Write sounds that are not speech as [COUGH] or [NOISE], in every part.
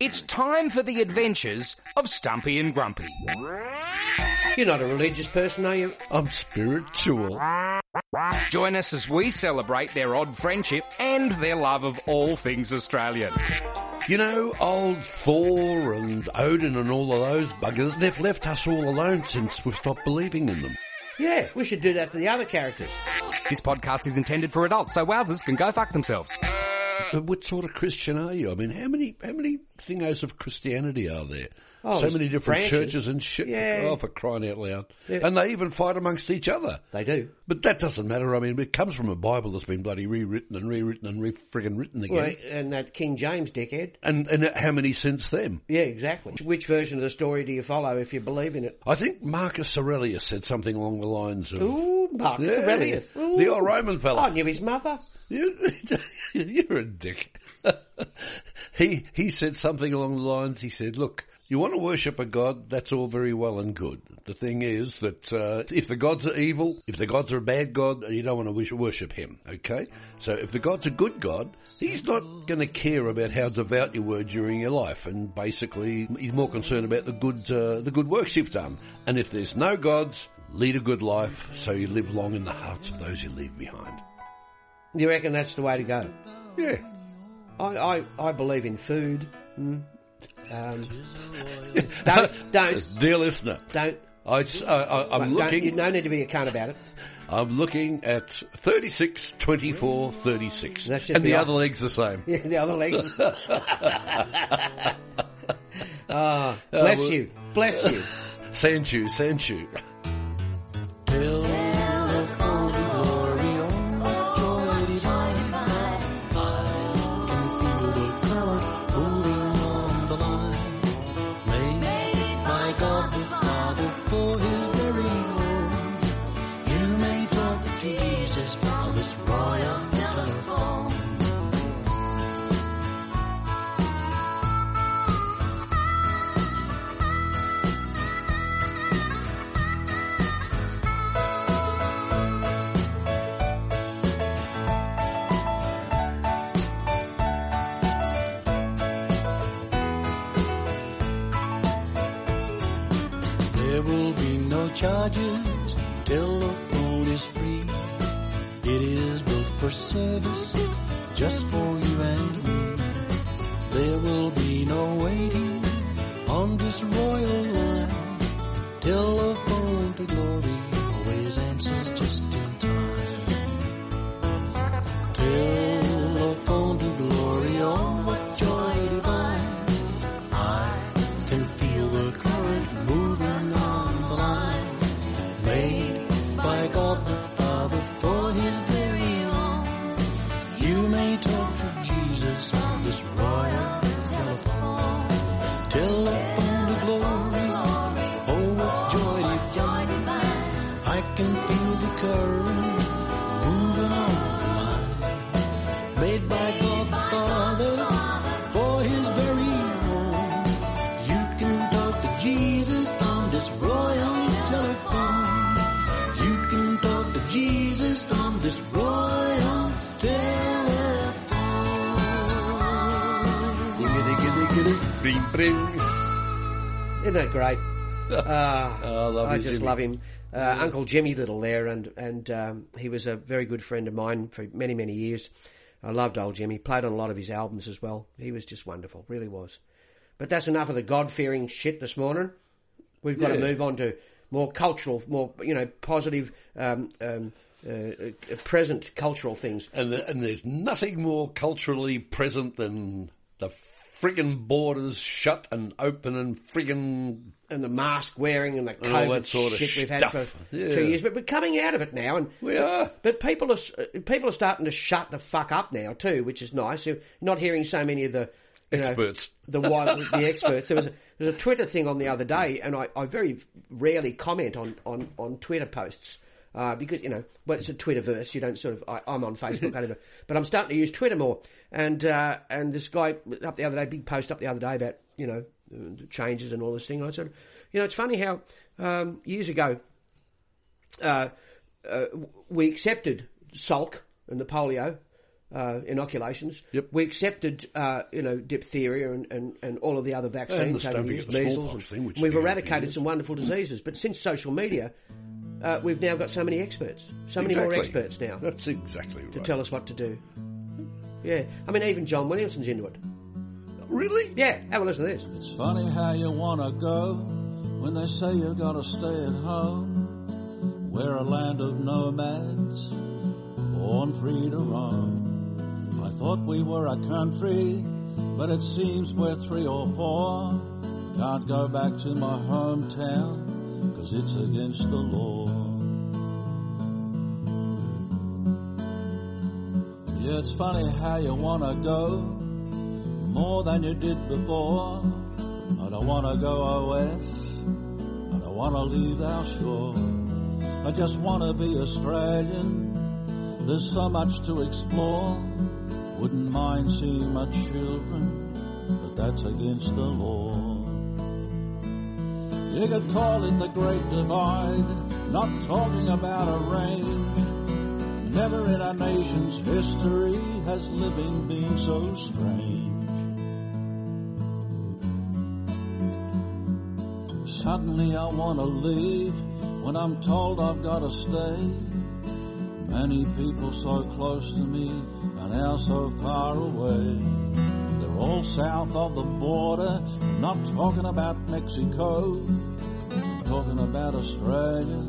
It's time for the adventures of Stumpy and Grumpy. You're not a religious person, are you? I'm spiritual. Join us as we celebrate their odd friendship and their love of all things Australian. You know, old Thor and Odin and all of those buggers, they've left us all alone since we've stopped believing in them. Yeah, we should do that to the other characters. This podcast is intended for adults, so wowsers can go fuck themselves. But what sort of Christian are you? I mean, how many how many thingos of Christianity are there? Oh, so many different branches. churches and shit. Yeah. Oh, for crying out loud! Yeah. And they even fight amongst each other. They do. But that doesn't matter. I mean, it comes from a Bible that's been bloody rewritten and rewritten and re friggin' written again. Well, and that King James dickhead. And and how many since then? Yeah, exactly. Which version of the story do you follow if you believe in it? I think Marcus Aurelius said something along the lines of. Ooh, Marcus Yeah, Aurelius. Ooh. the old Roman fella. I knew his mother. You, [LAUGHS] you're a dick. [LAUGHS] he he said something along the lines. He said, "Look, you want to worship a god. That's all very well and good. The thing is that uh, if the gods are evil, if the gods are a bad god, you don't want to worship him. Okay. So if the god's a good god, he's not going to care about how devout you were during your life, and basically he's more concerned about the good uh, the good works you've done. And if there's no gods." Lead a good life so you live long in the hearts of those you leave behind. You reckon that's the way to go? Yeah. I, I, I believe in food. Mm. Um, [LAUGHS] don't, don't, Dear listener, don't. I, I'm don't- looking. you no need to be a cunt about it. I'm looking at 36, 24, 36. That's just and the the other leg's the same. Yeah, [LAUGHS] the other legs. [LAUGHS] Ah, bless well- you, bless you. Sanchu, Sanchu. There Isn't that great? [LAUGHS] Ah, Oh, I love I his just Jimmy. love him. Uh, Uncle Jimmy Little there, and and um, he was a very good friend of mine for many many years. I loved old Jimmy. Played on a lot of his albums as well. He was just wonderful, really was. But that's enough of the God fearing shit this morning. We've got to move on to more cultural, more you know, positive, um, um, uh, uh, present cultural things. And, the, and there's nothing more culturally present than friggin' borders shut and open and friggin' and the mask wearing and the And COVID that sort of shit we've had stuff. for Yeah. two years. But we're coming out of it now, and We are. But people are uh, people are starting to shut the fuck up now too, which is nice. You're not hearing so many of the you know, Experts. the wild, the [LAUGHS] experts. There was a, there was a Twitter thing on the other day, and I, I very rarely comment on on, on Twitter posts. Uh, because you know, well, it's a Twitterverse. You don't sort of. I, I'm on Facebook, but I'm starting to use Twitter more. And uh, and this guy up the other day, big post up the other day about you know changes and all this thing. I said, you know, it's funny how um, years ago uh, uh, we accepted Salk and the polio uh, inoculations. Yep. We accepted, uh, you know, diphtheria and, and, and all of the other vaccines the over the stomach- years, the measles. and thing, which we've is a big eradicated some wonderful diseases. But since social media, uh, we've now got so many experts, so many more experts now [LAUGHS] That's exactly right. to tell us what to do. Yeah, I mean, even John Williamson's into it. Really? Yeah, have a listen to this. It's funny how you wanna go when they say you gotta stay at home. We're a land of nomads, born free to roam. Thought we were a country, but it seems we're three or four. Can't go back to my hometown, cause it's against the law. Yeah, it's funny how you wanna go more than you did before. I don't wanna go OS. I don't wanna leave our shore. I just wanna be Australian. There's so much to explore. Wouldn't mind seeing my children, but that's against the law. You could call it the Great Divide, not talking about a range. Never in our nation's history has living been so strange. Suddenly I wanna leave when I'm told I've gotta stay. Many people so close to me and now so far away. They're all south of the border, not talking about Mexico. Talking about Australia,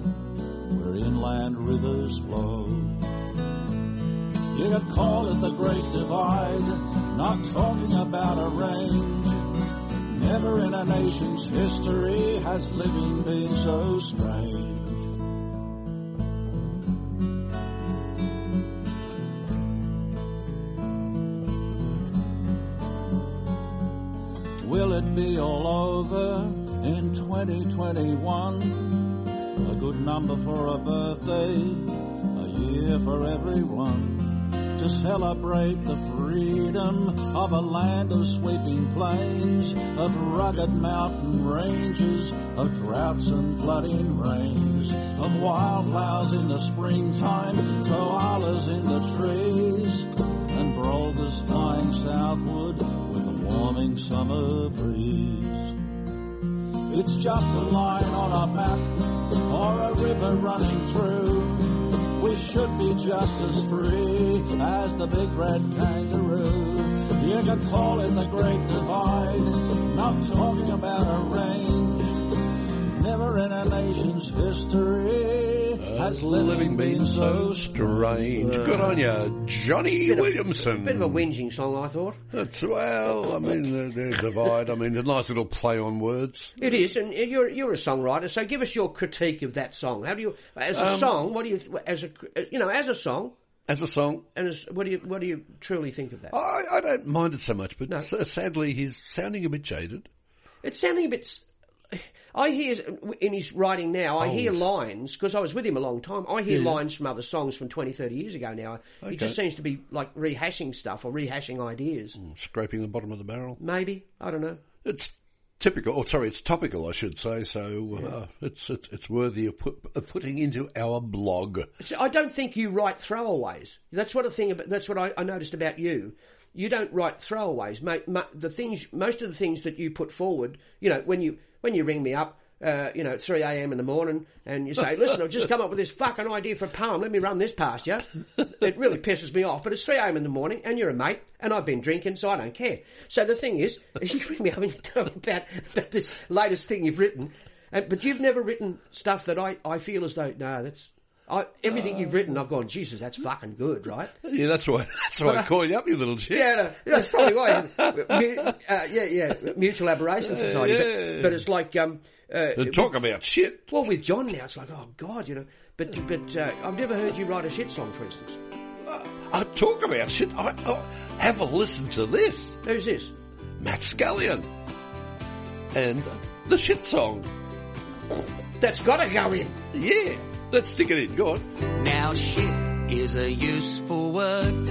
where inland rivers flow. You could call it the Great Divide, not talking about a range. Never in a nation's history has living been so strange. Will it be all over in 2021? A good number for a birthday, a year for everyone. To celebrate the freedom of a land of sweeping plains, of rugged mountain ranges, of droughts and flooding rains, of wildflowers in the springtime, koalas in the trees, and brolgas flying southward summer breeze. It's just a line on a map or a river running through. We should be just as free as the big red kangaroo. You could call it the Great Divide, not talking about a range. Never in a nation's history has living been so strange. Good on you, Johnny Williamson. Bit of a whinging song, I thought. That's well. I mean, the, the divide. I mean, a nice little play on words. It is, and you're you're a songwriter, so give us your critique of that song. How do you, as a Um, song, what do you, as a, you know, as a song, As a song, and as, what do you, what do you truly think of that? I, I don't mind it so much, but No. s- sadly, he's sounding a bit jaded. It's sounding a bit. I hear in his writing now. I hear lines because I was with him a long time. I hear lines from other songs from 20, 30 years ago. Now he just seems to be like rehashing stuff or rehashing ideas. Scraping the bottom of the barrel. Maybe I don't know. It's typical, or sorry, it's topical, I should say. So uh, it's, it's it's worthy of, put, of putting into our blog. So I don't think you write throwaways. That's what a thing. About, that's what I, I noticed about you. You don't write throwaways. Mate, the things, most of the things that you put forward, you know, when you when you ring me up, uh, you know, at three a.m. in the morning, and you say, "Listen, I've just come up with this fucking idea for a poem. Let me run this past you." It really pisses me off. But it's three a.m. in the morning, and you're a mate, and I've been drinking, so I don't care. So the thing is, [LAUGHS] you ring me up and you tell me about, about this latest thing you've written, and, but you've never written stuff that I, I feel as though no, that's I, everything you've written, I've gone, Jesus, that's fucking good, right? [LAUGHS] Yeah, that's why. That's why I call you up, you little shit. Yeah, no, that's probably why. [LAUGHS] Uh, yeah, yeah, Mutual Aberration Society. yeah. But, but it's like, um, uh, talk about shit. well, with John now, it's like, oh God, you know. But but uh, I've never heard you write a shit song, for instance. I talk about shit. I, I have a listen to this. Who's this? Matt Scullion. And uh, the shit song. That's got to go in. Yeah. Let's stick it in. Go on. Now shit is a useful word.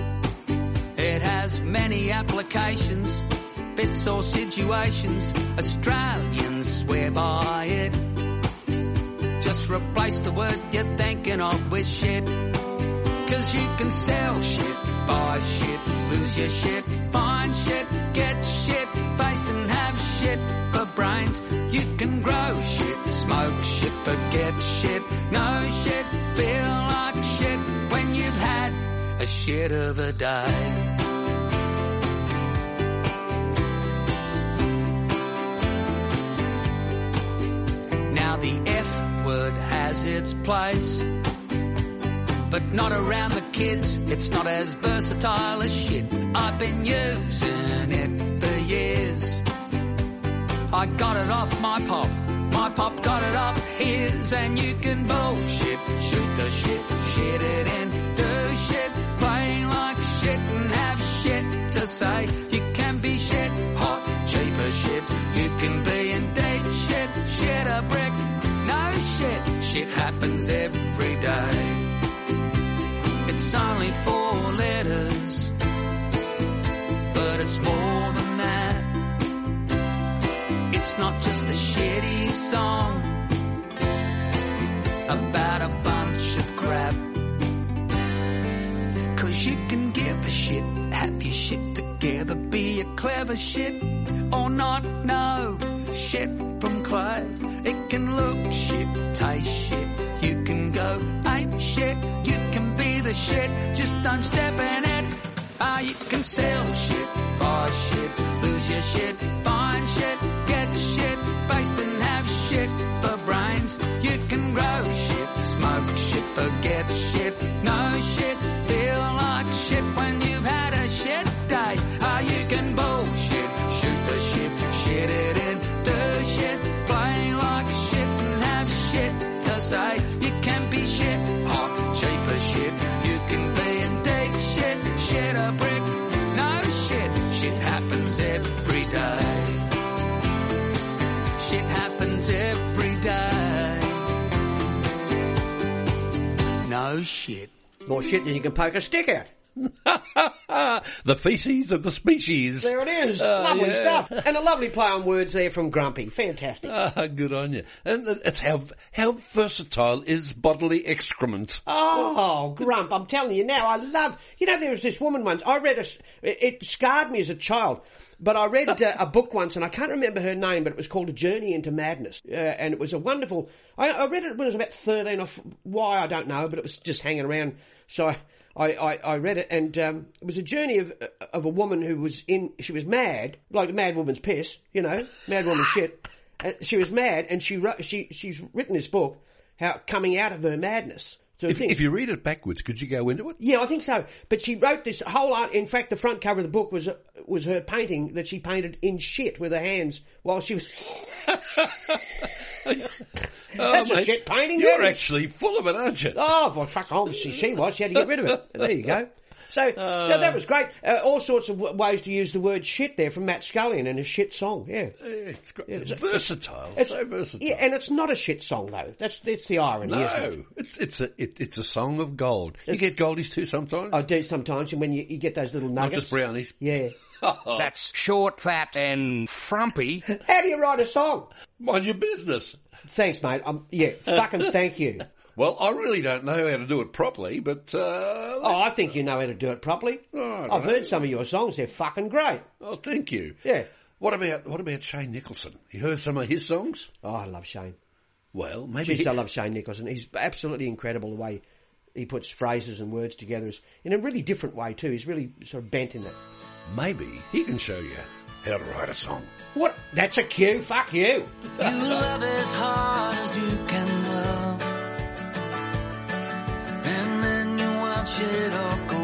It has many applications, fits all situations. Australians swear by it. Just replace the word you're thinking of with shit. Cause you can sell shit buy shit, lose your shit, find shit, get shit, based have shit for brains. You can grow shit, smoke shit, forget shit, no shit, feel like shit when you've had a shit of a day. Now the F word has its place. But not around the kids, it's not as versatile as shit. I've been using it for years. I got it off my pop, my pop got it off his, and you can bullshit, shoot the shit, shit it in, do shit, play like shit and have shit to say. You can be shit, hot, cheap as shit, you can be in deep shit, shit a brick, no shit, shit happens every day. It's only four just a shitty song about a bunch of crap. Cause you can give a shit, have your shit together, be a clever shit, or not know shit from clay. It can look shit, taste shit, you can go ape shit, you can be the shit, just don't step in it. Ah, you can sell shit, buy shit, lose your shit, find shit, get shit, based and have shit for brains. You can grow shit, smoke shit, forget shit, no shit, feel like shit Shit. More shit than you can poke a stick out. [LAUGHS] the feces of the species. There it is. Oh, lovely yeah. stuff. And a lovely play on words there from Grumpy. Fantastic. Ah, good on you. And it's how how versatile is bodily excrement. Oh, Grump, I'm telling you now, I love, you know, there was this woman once, I read a, it, it scarred me as a child, but I read a, [LAUGHS] a book once and I can't remember her name, but it was called A Journey into Madness. Uh, and it was a wonderful, I, I read it when I was about 13 or f- why, I don't know, but it was just hanging around. So I, I, I, I read it and, um, it was a journey of, of a woman who was in, she was mad, like a mad woman's piss, you know, mad woman's shit. Uh, she was mad and she she, she's written this book, how coming out of her madness. So If, if you read it backwards, could you go into it? yeah, I think so. But she wrote this whole art. In fact, the front cover of the book was was her painting that she painted in shit with her hands while she was. [LAUGHS] [LAUGHS] That's a shit painting. You're actually full of it, aren't you? Oh, well, fuck! Obviously, she was. She had to get rid of it. There you go. So, so that was great. Uh, all sorts of w- ways to use the word shit there from Matt Scullion in a shit song. Yeah. It's, it's- versatile. It's- so versatile. Yeah, and it's not a shit song though. That's that's the irony. isn't it? no, it's it's a it, it's a song of gold. You get goldies too sometimes. I do sometimes, and when you, you get those little Not nuggets. just brownies. Yeah. [LAUGHS] That's short, fat, and frumpy. How do you write a song? Mind your business. Thanks, mate. Um, yeah, fucking thank you. [LAUGHS] Well, I really don't know how to do it properly, but uh, Oh, I think you know how to do it properly. Oh, I don't I've know. heard some of your songs; they're fucking great. oh, thank you. Yeah. What about what about Shane Nicholson? You heard some of his songs? Oh, I love Shane. Well, maybe Jeez, I love Shane Nicholson. He's absolutely incredible the way he puts phrases and words together in a really different way too. He's really sort of bent in it. Maybe he can show you how to write a song. What? That's a cue. Fuck you. You love as hard as you can love. And then you watch it all go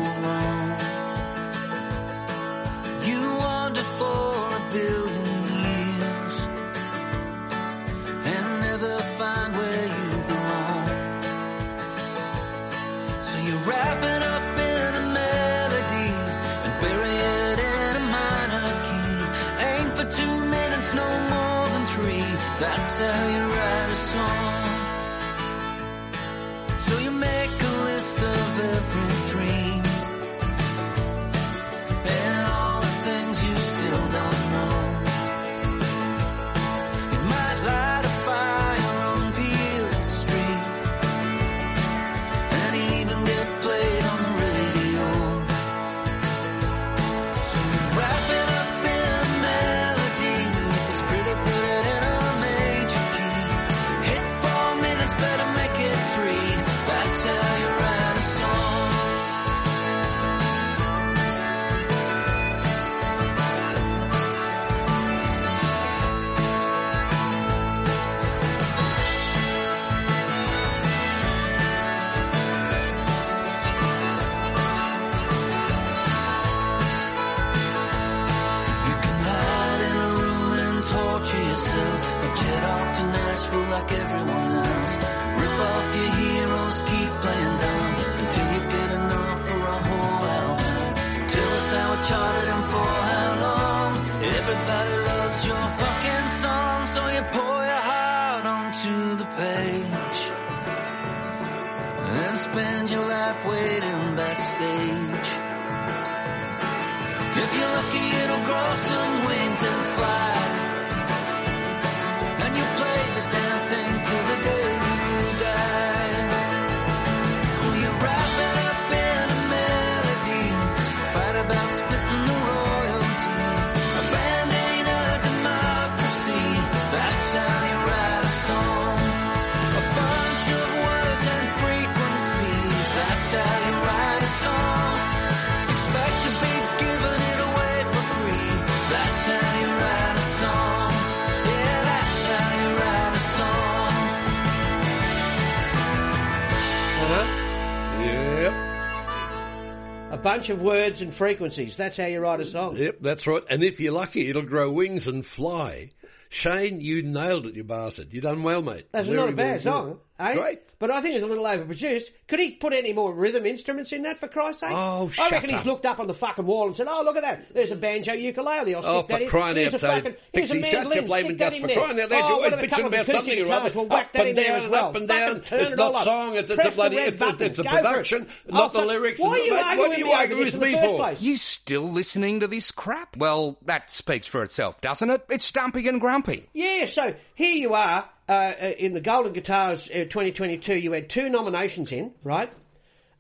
bunch of words and frequencies. That's how you write a song. Yep, that's right. And if you're lucky, it'll grow wings and fly. Shane, you nailed it, you bastard. You done well, mate. That's Very, not a bad song, eh? Great. But I think it's a little overproduced. Could he put any more rhythm instruments in that, for Christ's sake? Oh, I shut reckon up. he's looked up on the fucking wall and said, "Oh, look at that! There's a banjo ukulele. I'll stick Oh, that for in. crying Here's out a loud. fucking, here's a Pixie, shut your mandolin. flaming Stick that guts in for there. crying out loud. Oh, You're always what a bitching couple of about acoustic something or other. We'll whack Up that in and there as well. up and down. It's not all song, it's- it's a bloody- the it's a- button. it's a Go for it. production, not Oh, the lyrics. Why are you arguing with me over arguing this with in the me first for? You still listening to this crap? Well, that speaks for itself, doesn't it? It's Stumpy and Grumpy. Yeah, so here you are uh, uh, in the Golden Guitars uh, 2022. You had two nominations in, right?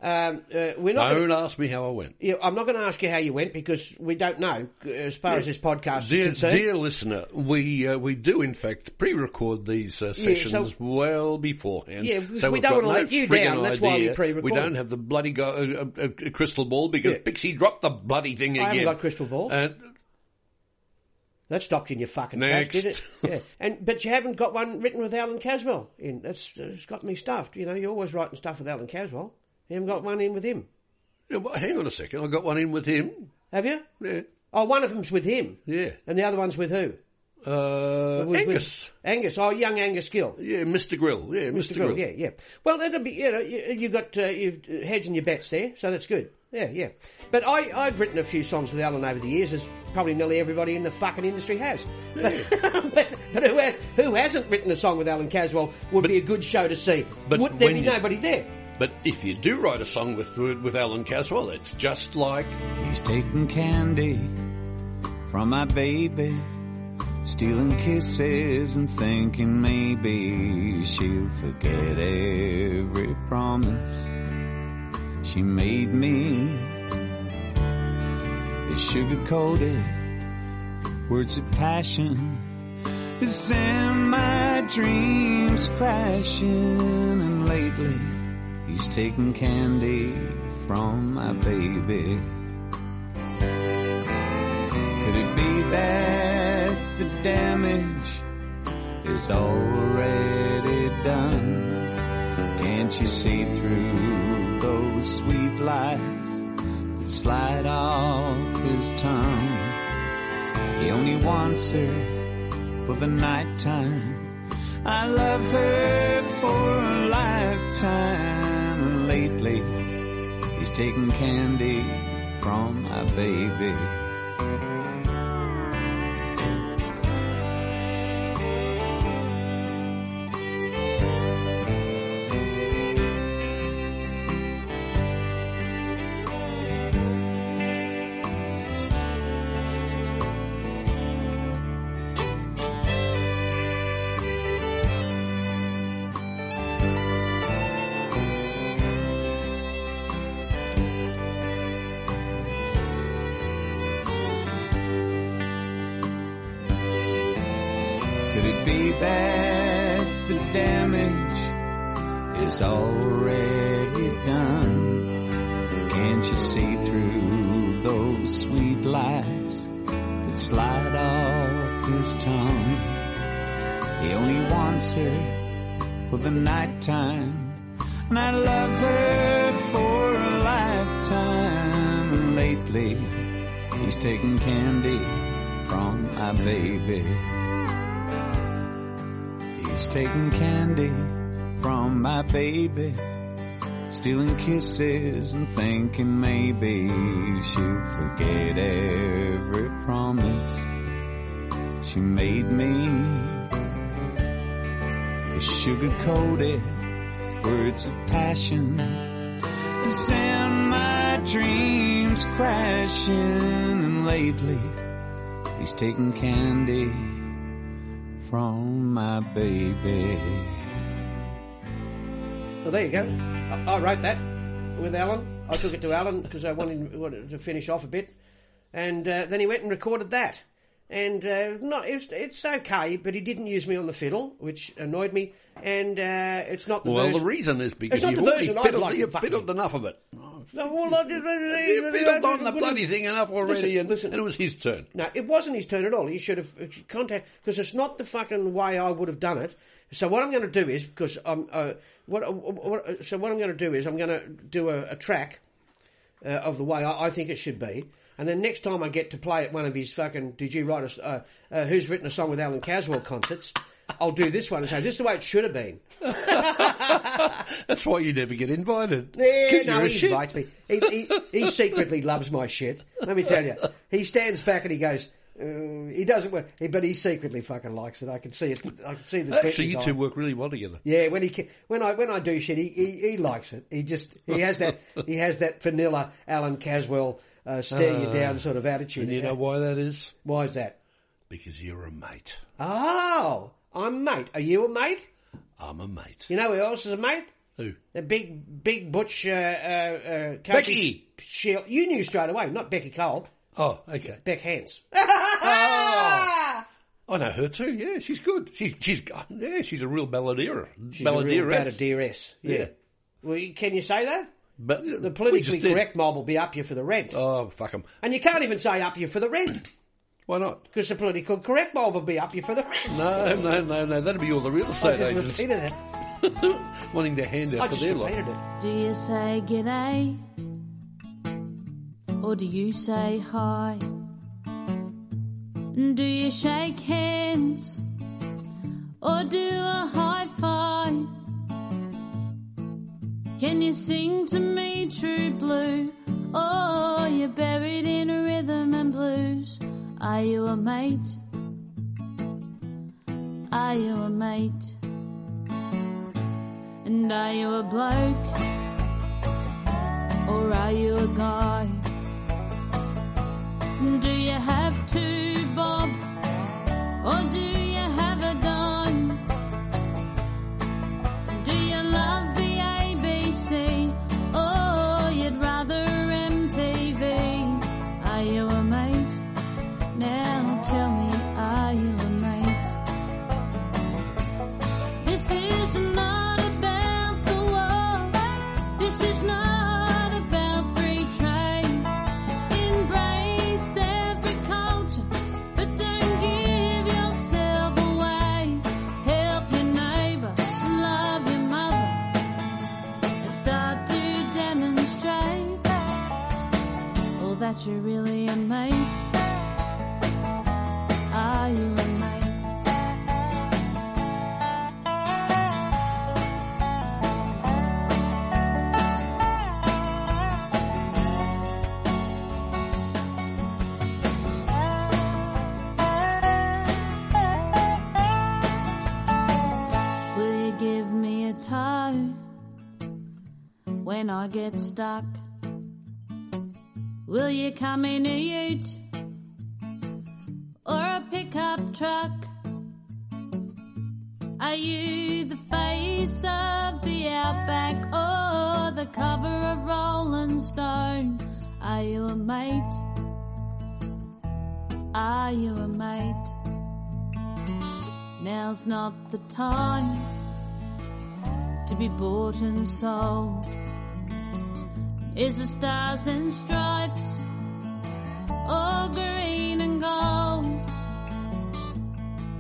Um, uh, we're not. Don't Gonna, ask me how I went. yeah, I'm not going to ask you how you went because we don't know uh, as far as this podcast Dear, is concerned. dear listener, we uh, we do in fact pre-record these uh, sessions so- well beforehand. Yeah, so we don't wanna no let you down, that's why we pre-record. We don't have the bloody go- uh, uh, uh, crystal ball because Yeah. Pixie dropped the bloody thing I again. haven't got crystal balls. And That stopped in your fucking Next. tracks, did it? Yeah, and but you haven't got one written with Allan Caswell in. That's it's got me stuffed. You know, you're always writing stuff with Allan Caswell. You haven't got one in with him, Yeah, well, hang on a second, I got one in with him. have you? Yeah, Oh, one of them's with him, yeah. and the other one's with who? Uh, Angus. with- Angus. Oh, young Angus Gill. Yeah, Mr. Grill. Yeah, Mr. Mr. Grill. Grill, yeah, yeah. Well, that'll be, you know, you, you got, uh, you've uh, hedging your bets there, so that's good. Yeah, yeah. But I, I've written a few songs with Allan over the years, as probably nearly everybody in the fucking industry has. But, [LAUGHS] but, but who, ha- who hasn't written a song with Allan Caswell would be a good show to see. but would there when be you- nobody there? But if you do write a song with with Allan Caswell, it's just like He's taking candy from my baby, stealing kisses and thinking maybe she'll forget every promise she made me. It's sugar coated words of passion. to send my dreams crashing, and lately he's taking candy from my baby. Could it be that the damage is already done? Can't you see through those sweet lies that slide off his tongue? He only wants her for the nighttime. I love her for a lifetime. And lately, he's taken candy from my baby. Taking candy from my baby. He's taking candy from my baby, stealing kisses and thinking maybe she'll forget every promise she made me. Sugar coated words of passion and send my dreams crashing. And lately, he's taking candy from my baby. Well, there you go. I, I wrote that with Allan. I took it to Allan because I wanted, wanted to finish off a bit, and uh, then he went and recorded that. And uh, not it's, it's okay, but he didn't use me on the fiddle, which annoyed me. And uh, it's not the Well, version. the reason is because it's not you've the version I'd fiddled, like you've fiddled enough of it. No, well, I You fiddled on the bloody thing enough already, Listen, and, listen. and it was his turn. No, it wasn't his turn at all. He should have uh, contact because it's not the fucking way I would have done it. So what I'm going to do is because I'm uh, what, what so what I'm going to do is I'm going to do a, a track uh, of the way I, I think it should be. And then next time I get to play at one of his fucking, did you write a, uh, uh, who's written a song with Allan Caswell concerts, I'll do this one and say, this is the way it should have been. [LAUGHS] That's why you never get invited. Yeah, 'Cause no, you're a he shit. invites me. He, he, he secretly loves my shit. Let me tell you. He stands back and he goes, uh, he doesn't, work, but he secretly fucking likes it. I can see it. I can see the. in Actually, his you eye. two work really well together. Yeah, when he ca- when I when I do shit, he, he he likes it. He just he has that he has that vanilla Allan Caswell uh, stare you down sort of attitude. And you know why that is? why is that? Because you're a mate. Oh, I'm mate. Are you a mate? I'm a mate. You know who else is a mate? Who? The big big butch uh, uh, uh, Becky! Shield. You knew straight away, not Becky Cole. Oh, okay. Bec Hance. [LAUGHS] I know her too. Yeah, she's good. She's she's yeah, she's a real balladeer. She's a real Balladeeress. balladeeress. Yeah. Yeah. Well, can you say that? But The politically just did. correct mob will be up you for the rent. Oh, fuck them. And you can't even say up you for the rent. Why not? Because the political correct mob will be up you for the rent. No, no, no, no. That'll be all the real estate I estate just agents repeated it. [LAUGHS] wanting to hand I out for just their lot. repeated it. Do you say g'day? Or do you say hi? And do you shake hands? Or do a high five? Can you sing to me true blue? Or you're buried in a rhythm and blues? Are you a mate? Are you a mate? And are you a bloke? Or are you a guy? Do you have two bob? Or do you have a dime? Do you love I get stuck? Will you come in a ute or a pickup truck? Are you the face of the outback or the cover of Rolling Stone? Are you a mate? Are you a mate? Now's not the time to be bought and sold. Is the stars and stripes all green and gold?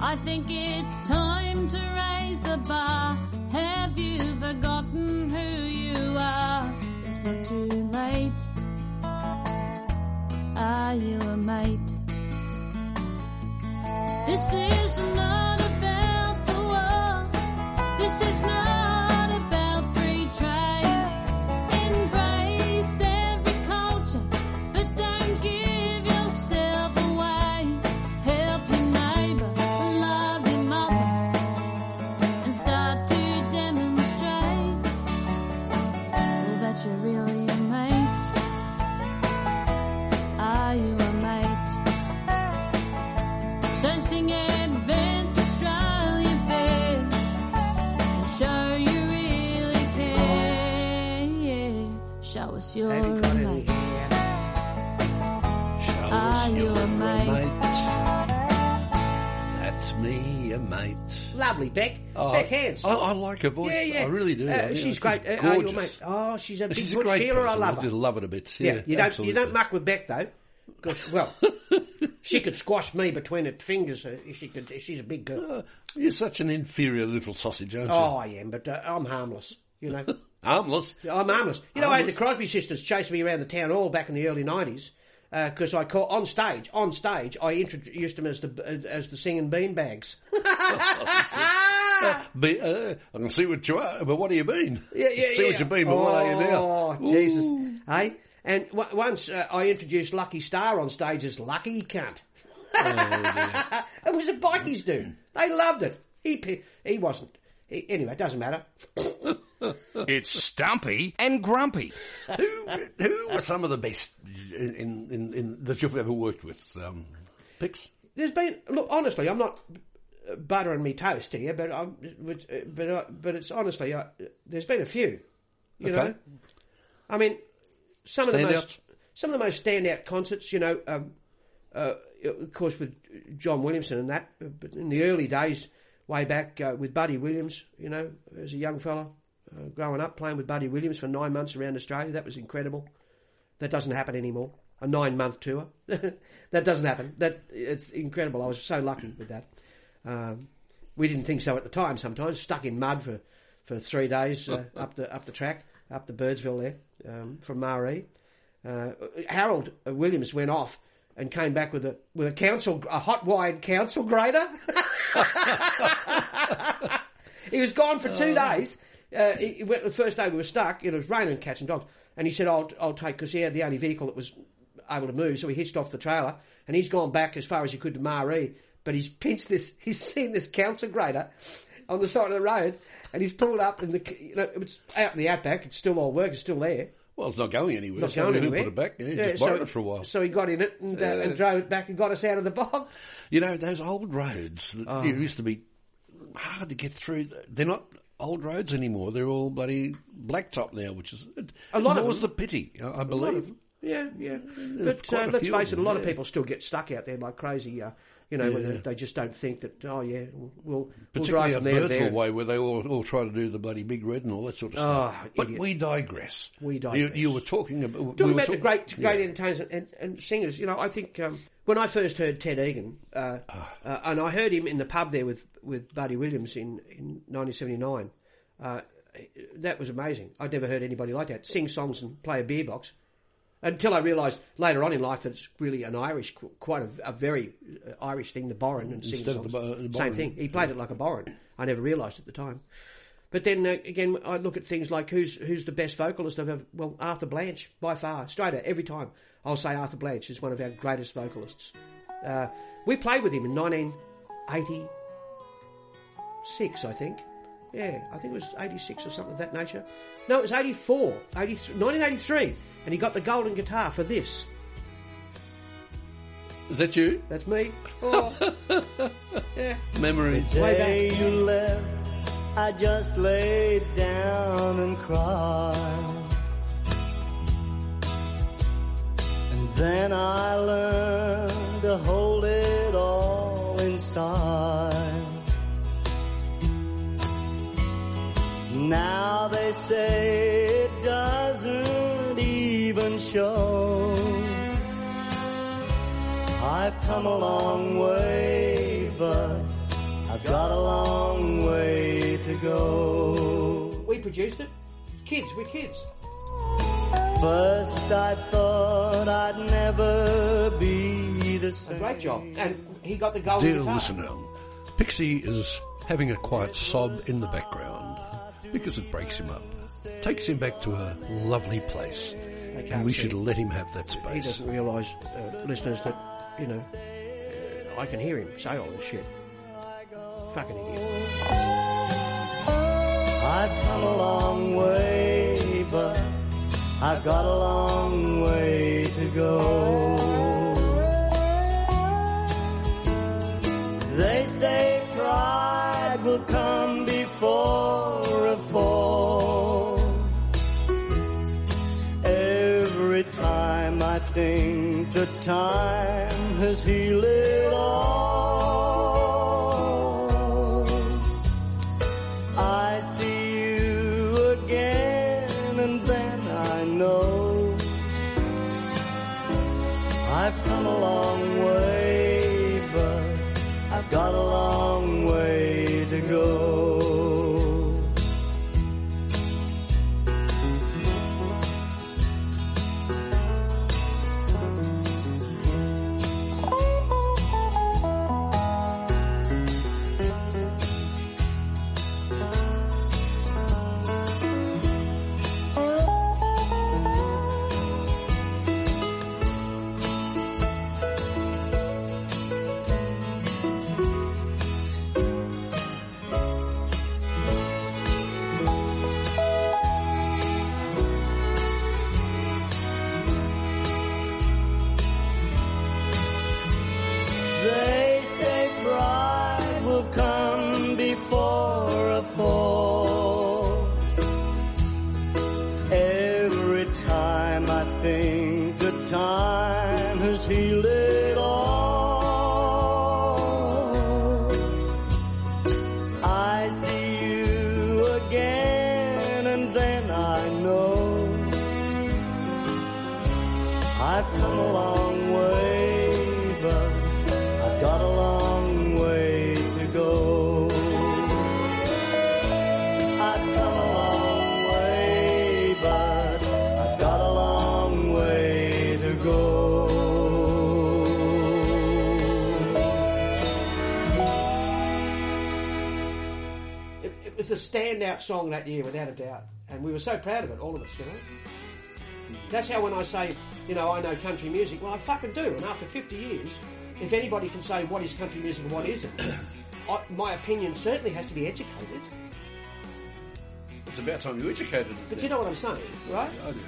I think it's time to raise the bar. Have you forgotten who you are? It's not too late. Are you a mate? This is not your Have you got any mate. Show Are us you you're a mate? That's me, a mate. Lovely, Bec. Oh, Bec Hance. I, I like her voice. yeah, yeah. I really do. Uh, I think she's it's great. Uh, are you a gorgeous. mate? Oh, she's a big She's a good great Sheila. I person. love I just love it a bit. Yeah, Yeah, you don't absolutely. you don't muck with Bec though. 'Cause, well, [LAUGHS] she could squash me between her fingers. uh, If she could, if she's a big girl. Uh, You're such an inferior little sausage, aren't you? Oh, I am, but uh, I'm harmless. You know, [LAUGHS] Harmless. I'm harmless. You know, I had the Crosby sisters chase me around the town hall back in the early '90s because I call on stage. On stage, I introduced them as the as the singing beanbags. [LAUGHS] Be, uh, I can see what you are, but what do you mean? Yeah, yeah, see yeah. what you mean, but what are you now? Oh, Jesus. Hey? And w- once uh, I introduced Lucky Starr on stage as Lucky Cunt. [LAUGHS] it was a bikies dude. They loved it. He he wasn't. He, anyway, it doesn't matter. It's Stumpy and Grumpy. who, who are some of the best in, in, in, that you've ever worked with? Um, Pix? There's been look honestly. I'm not uh, buttering me toast here, but I'm but uh, but, uh, but it's honestly. Uh, there's been a few. You Okay. know, I mean, some of the Standouts? most some of the most standout concerts. You know, um, uh, of course with John Williamson and that. uh, But in the early days, way back uh, with Buddy Williams. You know, as a young fella uh, growing up, playing with Buddy Williams for nine months around Australia, that was incredible. That doesn't happen anymore. A nine month tour. [LAUGHS] that doesn't happen. That it's incredible. I was so lucky with that. Um, we didn't think so at the time. Sometimes stuck in mud for, for three days uh, [LAUGHS] up the up the track up the Birdsville there um, from Marree. Uh, Harold Williams went off and came back with a with a council a hot wired council grader. [LAUGHS] he was gone for two days. Uh, he, he went, the first day we were stuck. It was raining cats and dogs, and he said, "I'll I'll take because he had the only vehicle that was able to move." So he hitched off the trailer, and he's gone back as far as he could to Marree. But he's pinched this. [LAUGHS] He's seen this council grader on the side of the road, and he's pulled up, and the you know it's out in the outback. It's still all work. It's still there. Well, it's not going anywhere. Not so going anywhere. Put it back. Yeah, just borrowed it for a while. So he got in it and, uh, and drove it back and got us out of the bog. You know, those old roads that Oh. used to be hard to get through, they're not old roads anymore. They're all bloody blacktop now, which is A lot of them. the pity, I I A lot of believe. Yeah, yeah. There's But uh, let's face it, a lot of people still get stuck out there like crazy. Uh, you know, Yeah. they, just don't think that. Oh yeah, we'll we'll Particularly drive there to way, where they all, all try to do the bloody big red and all that sort of Oh, stuff. But we digress. We You, digress. you were talking about... we Talking were about the great, Yeah. great entertainers and, and, and singers, you know, I think um, when I first heard Ted Egan, uh, Ah. uh, and I heard him in the pub there with, with Buddy Williams in, in 1979, uh, that was amazing. I'd never heard anybody like that sing songs and play a beer box. Until I realised later on in life that it's really an Irish, quite a, a very uh, Irish thing, the bodhrán and singing of songs. the bo- the Same bodhrán. thing. He played it like a bodhrán. I never realised at the time. But then uh, again, I look at things like who's who's the best vocalist I've ever. Well, Arthur Blanch by far, straight out every time. I'll say Arthur Blanch is one of our greatest vocalists. Uh, we played with him in 1986, I think. Yeah, I think it was 86 or something of that nature. No, it was 84, 83, 1983, and he got the golden guitar for this. Is that you? That's me. Oh, [LAUGHS] yeah. Memories. Way day back. you left, I just laid down and cried. And then I learned to hold it all inside. Now they say I've come a long way, but I've got a long way to go. We produced it. Kids, we're kids. First I thought I'd never be the same. A same. great job. And he got the golden Dear guitar. listener, Pixie is having a quiet sob in the background because it breaks him up. Takes him back to a lovely place. And we see. should let him have that space. He doesn't realise, uh, listeners, that, you know, uh, I can hear him say all this shit. Fucking idiot. I've come a long way, but I've got a long way to go. They say pride will come before a fall. Every time I think the time has healed standout song that year, without a doubt, and we were so proud of it, all of us. You know, that's how when I say, you know, I know country music, well, I fucking do. And after 50 years, if anybody can say what is country music and what isn't, [COUGHS] I, my opinion certainly has to be educated. It's about time you educated But you know what I'm saying, right? I do.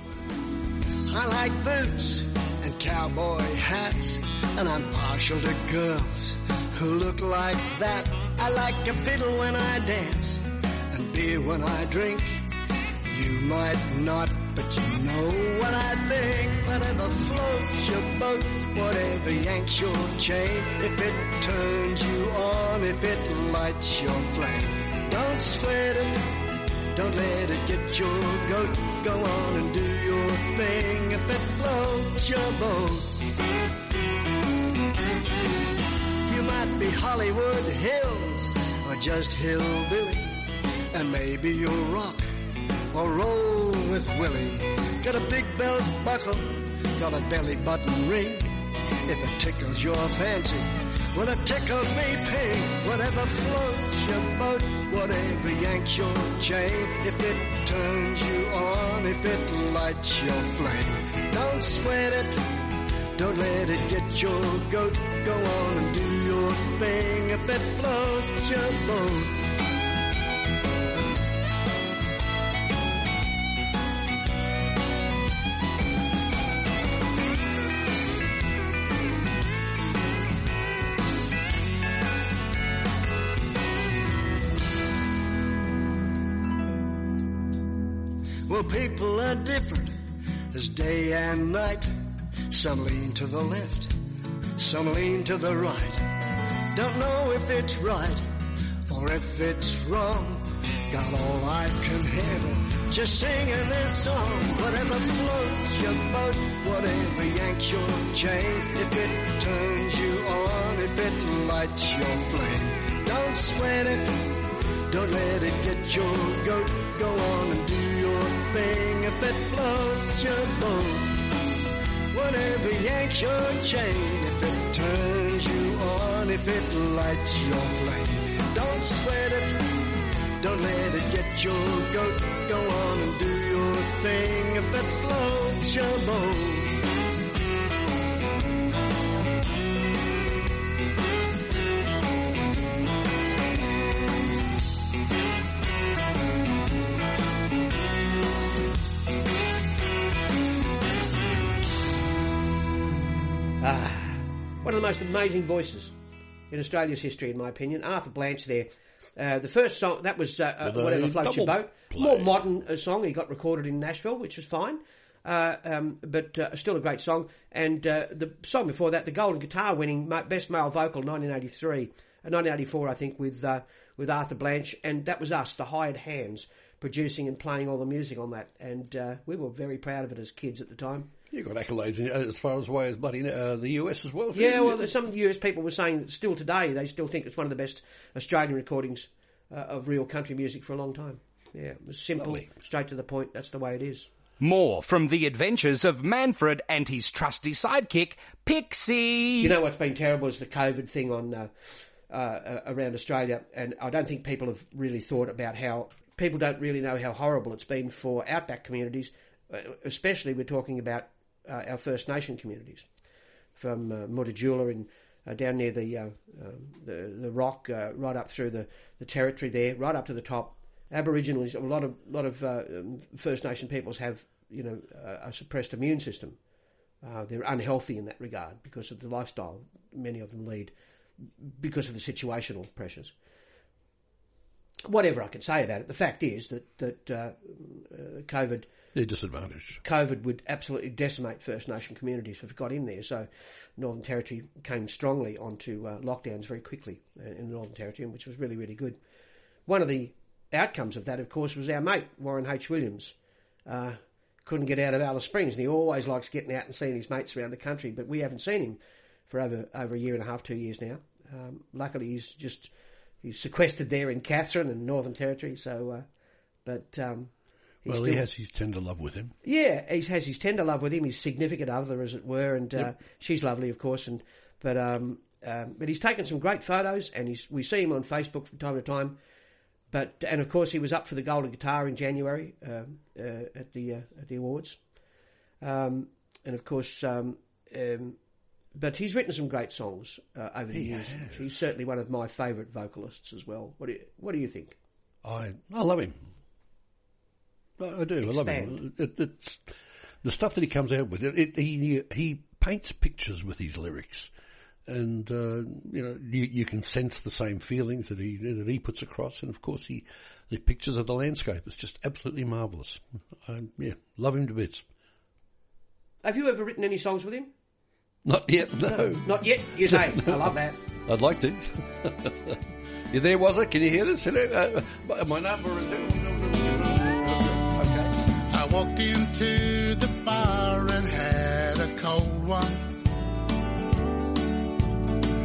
I like boots and cowboy hats, and I'm partial to girls who look like that. I like a fiddle when I dance and beer when I drink. You might not, but you know what I think. Whatever floats your boat, whatever yanks your chain, if it turns you on, if it lights your flame, don't sweat it. Don't let it get your goat. Go on and do your thing if it floats your boat. You might be Hollywood Hills or just hillbilly, and maybe you'll rock or roll with Willie. Got a big belt buckle, got a belly button ring. If it tickles your fancy, well it tickles me pink. Whatever floats your boat, whatever yanks your chain. If it turns you on, if it lights your flame, don't sweat it. Don't let it get your goat. Go on and do your thing if it floats your boat. Different as day and night. Some lean to the left, some lean to the right. Don't know if it's right or if it's wrong. Got all I can handle, just singing this song. Whatever floats your boat, whatever yanks your chain. If it turns you on, if it lights your flame, don't sweat it. Don't let it get your goat. Go on and do your thing if it floats your boat. Whatever yanks your chain, if it turns you on, if it lights your flame, don't sweat it. Don't let it get your goat. Go on and do your thing if it floats your boat. Of the most amazing voices in Australia's history, in my opinion. Arthur Blanch there. Uh, the first song, that was uh, uh, Whatever Floats Your Boat. play. More modern uh, song. He got recorded in Nashville, which was fine. Uh, um, but uh, still a great song. And uh, the song before that, the Golden Guitar winning Best Male Vocal 1983, uh, 1984, I think, with uh, with Arthur Blanch. And that was us, the hired hands, producing and playing all the music on that. And uh, we were very proud of it as kids at the time. You got accolades as far as way as bloody uh, the US as well. Yeah, well, there's some US people were saying that still today they still think it's one of the best Australian recordings uh, of real country music for a long time. Yeah, it was simple, Lovely. straight to the point. That's the way it is. More from the adventures of Manfred and his trusty sidekick, Pixie. You know what's been terrible is the COVID thing on uh, uh, around Australia, and I don't think people have really thought about how people don't really know how horrible it's been for outback communities, uh, especially we're talking about uh, our First Nation communities, from uh, and uh, down near the, uh, um, the the rock, uh, right up through the, the territory there, right up to the top. Aboriginals, a lot of lot of uh, um, First Nation peoples have you know a, suppressed immune system. They're unhealthy in that regard because of the lifestyle many of them lead, because of the situational pressures. Whatever I can say about it, the fact is that that uh, COVID They're disadvantaged. COVID would absolutely decimate First Nation communities if it got in there. So, Northern Territory came strongly onto uh, lockdowns very quickly uh, in the Northern Territory, which was really, really good. One of the outcomes of that, of course, was our mate, Warren H. Williams. Uh, couldn't get out of Alice Springs, and he always likes getting out and seeing his mates around the country, but we haven't seen him for over, over a year and a half, two years now. Um, luckily, he's just he's sequestered there in Katherine and Northern Territory, so, uh, but um, he's Well, still- he has his tender love with him. yeah, he has his tender love with him, his significant other, as it were, and uh, she's lovely, of course. And but um, um, but he's taken some great photos, and he's we see him on Facebook from time to time. But and of course he was up for the Golden Guitar in January um, uh, at the uh, at the awards, um, and of course. Um, um, but he's written some great songs uh, over the He years. has. He's certainly one of my favourite vocalists as well. What do you, what do you think? I I love him. I, do. I love him. It, it's the stuff that he comes out with. It, he he paints pictures with his lyrics, and uh, you know you, you can sense the same feelings that he that he puts across. And of course, he the pictures of the landscape. It's just absolutely marvelous. I, yeah, love him to bits. Have you ever written any songs with him? Not yet. No, Not yet. You say. [LAUGHS] I love that. I'd like to. [LAUGHS] you there, was it? Can you hear this? Hello? Uh, my number is. Walked into the bar and had a cold one.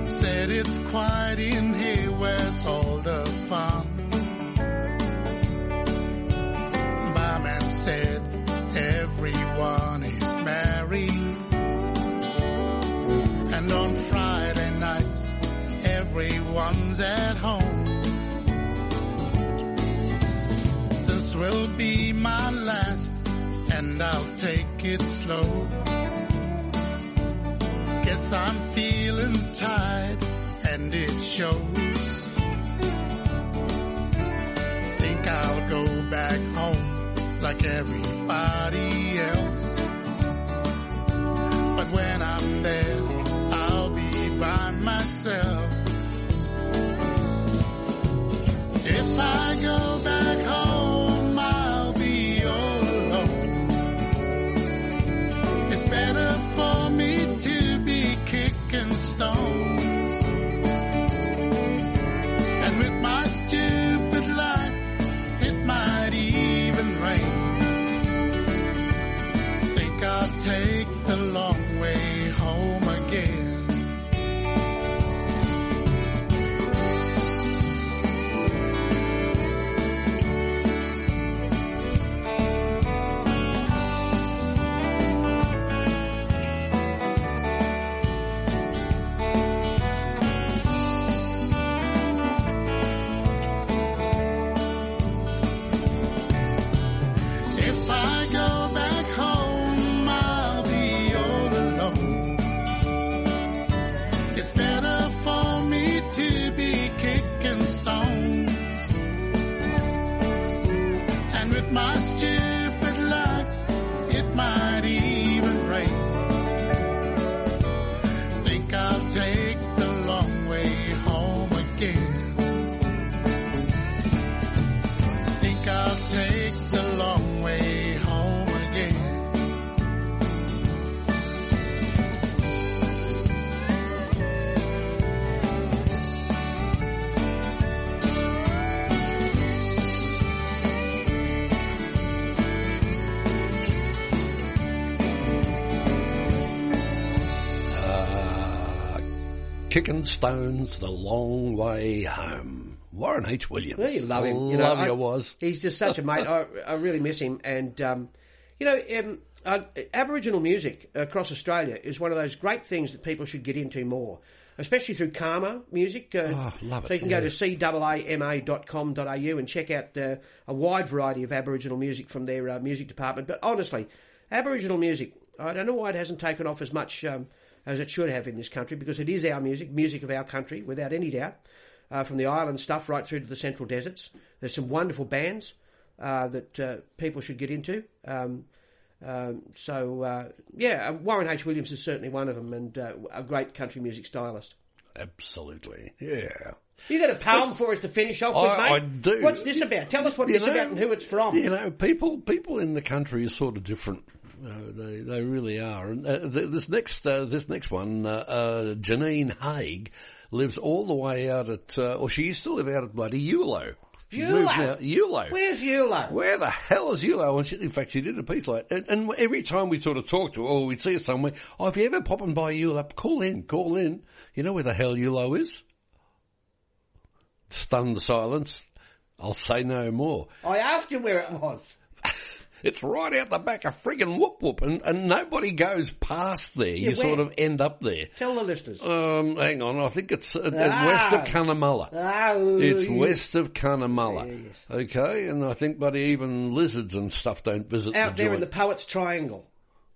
Said it's quiet in here, where's all the fun? Barman said everyone is married. And on Friday nights, everyone's at home. This will be my last, and I'll take it slow. Guess I'm feeling tired, and it shows. Think I'll go back home like everybody else. But when I'm there, I'll be by myself. If I go back home, Kicking stones the long way home. Warren H. Williams. Well, you love him. You Love know, I- was. He's just such a mate. [LAUGHS] I, I really miss him. And, um, you know, um, uh, Aboriginal music across Australia is one of those great things that people should get into more, especially through CAAMA Music. Uh, Oh, love it, So you can yeah. go to caama.com.au and check out uh, a wide variety of Aboriginal music from their uh, music department. But honestly, Aboriginal music, I don't know why it hasn't taken off as much um, as it should have in this country because it is our music, music of our country, without any doubt. Uh, from the island stuff right through to the central deserts. There's some wonderful bands uh, that uh, people should get into. Um, um, so, uh, yeah, uh, Warren H. Williams is certainly one of them and uh, a great country music stylist. Absolutely. Yeah. You got a poem for us to finish off with, I- mate? I do. What's this about? Tell us what You this know, about and who it's from. You know, people people in the country are sort of different. You know, they they really are. And uh, this next uh, this next one, uh, uh, Janine Haig lives all the way out at, uh, or she used to live out at bloody Eulo. She's? Where's Eulo? Where the hell is Eulo? And she, in fact, she did a piece like, and, and every time we sort of talk to her, or we'd see her somewhere, oh, if you ever pop popping by Eulo, call in, call in. You know where the hell Eulo is? Stunned silence. I'll say no more. I asked you where it was. It's right out the back of friggin' Whoop Whoop, and, and nobody goes past there. Yeah, you sort of end up there. Tell the listeners. Um, hang on, I think it's uh, Ah. west of Cunnamulla. Oh, It's west of Cunnamulla. Okay, and I think, buddy, even lizards and stuff don't visit Out the there in the. Poets Triangle.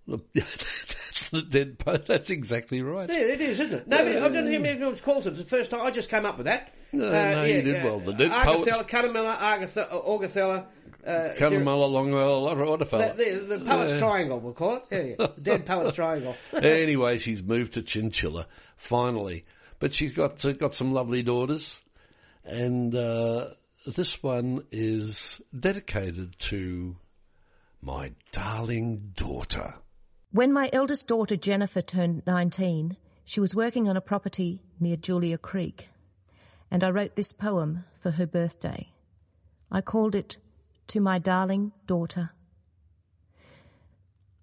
[LAUGHS] That's the dead po That's exactly right. Yeah, it is, isn't it? No, I don't many people calls it. It's the first time I just came up with that. Uh, No, no, you did well. The dead poets- Augathella, Cunnamulla, Argath- Augathella. Uh, Cunnamulla, Longwell, Waterfella. The, the, the Poets Yeah. Triangle, we'll call it. Yeah, yeah. The [LAUGHS] Dead Poets Triangle. anyway, she's moved to Chinchilla finally, but she's got uh, got some lovely daughters, and uh, this one is dedicated to my darling daughter. When my eldest daughter Jennifer turned 19, she was working on a property near Julia Creek, and I wrote this poem for her birthday. I called it To My Darling Daughter.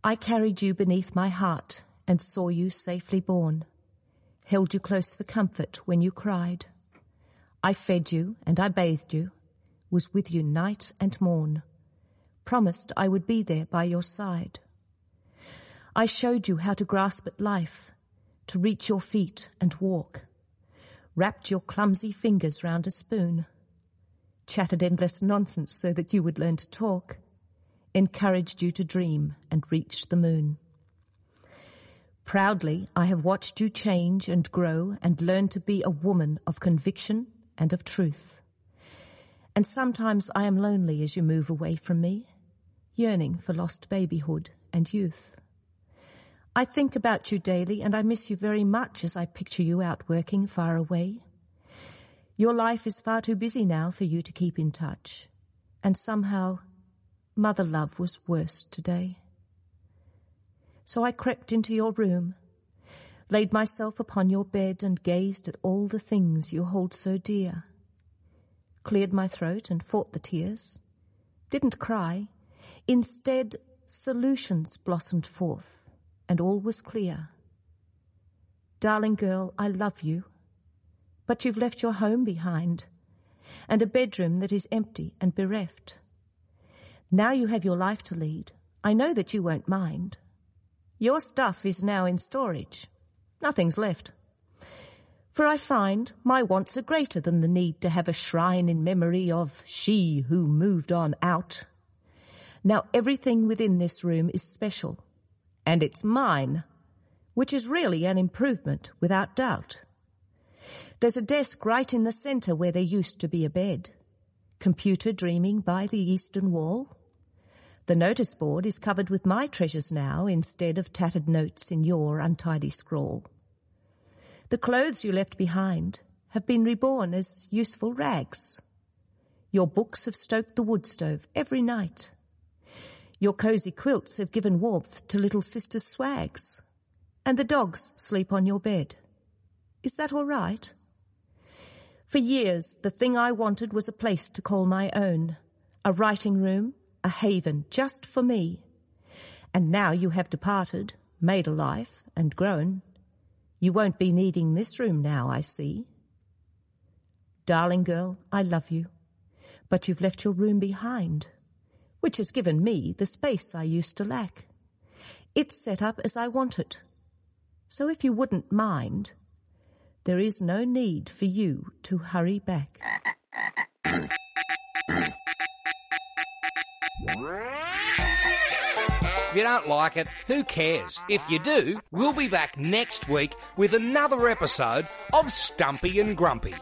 I carried you beneath my heart and saw you safely born, held you close for comfort when you cried. I fed you and I bathed you, was with you night and morn, promised I would be there by your side. I showed you how to grasp at life, to reach your feet and walk, wrapped your clumsy fingers round a spoon, chatted endless nonsense so that you would learn to talk, encouraged you to dream and reach the moon. Proudly, I have watched you change and grow and learn to be a woman of conviction and of truth. And sometimes I am lonely as you move away from me, yearning for lost babyhood and youth. I think about you daily and I miss you very much as I picture you out working far away. Your life is far too busy now for you to keep in touch, and somehow mother love was worse today. So I crept into your room, laid myself upon your bed and gazed at all the things you hold so dear. Cleared my throat and fought the tears, didn't cry. Instead, solutions blossomed forth, and all was clear. Darling girl, I love you, but you've left your home behind, and a bedroom that is empty and bereft. Now you have your life to lead. I know that you won't mind. Your stuff is now in storage. Nothing's left. For I find my wants are greater than the need to have a shrine in memory of she who moved on out. Now everything within this room is special, and it's mine, which is really an improvement without doubt. There's a desk right in the centre where there used to be a bed. Computer dreaming by the eastern wall. The notice board is covered with my treasures now instead of tattered notes in your untidy scrawl. The clothes you left behind have been reborn as useful rags. Your books have stoked the wood stove every night. Your cosy quilts have given warmth to little sister's swags. And the dogs sleep on your bed. Is that all right? For years, the thing I wanted was a place to call my own, a writing room, a haven just for me. And now you have departed, made a life, and grown. You won't be needing this room now, I see. Darling girl, I love you, but you've left your room behind, which has given me the space I used to lack. It's set up as I want it. So if you wouldn't mind, there is no need for you to hurry back. If you don't like it, who cares? If you do, we'll be back next week with another episode of Stumpy and Grumpy.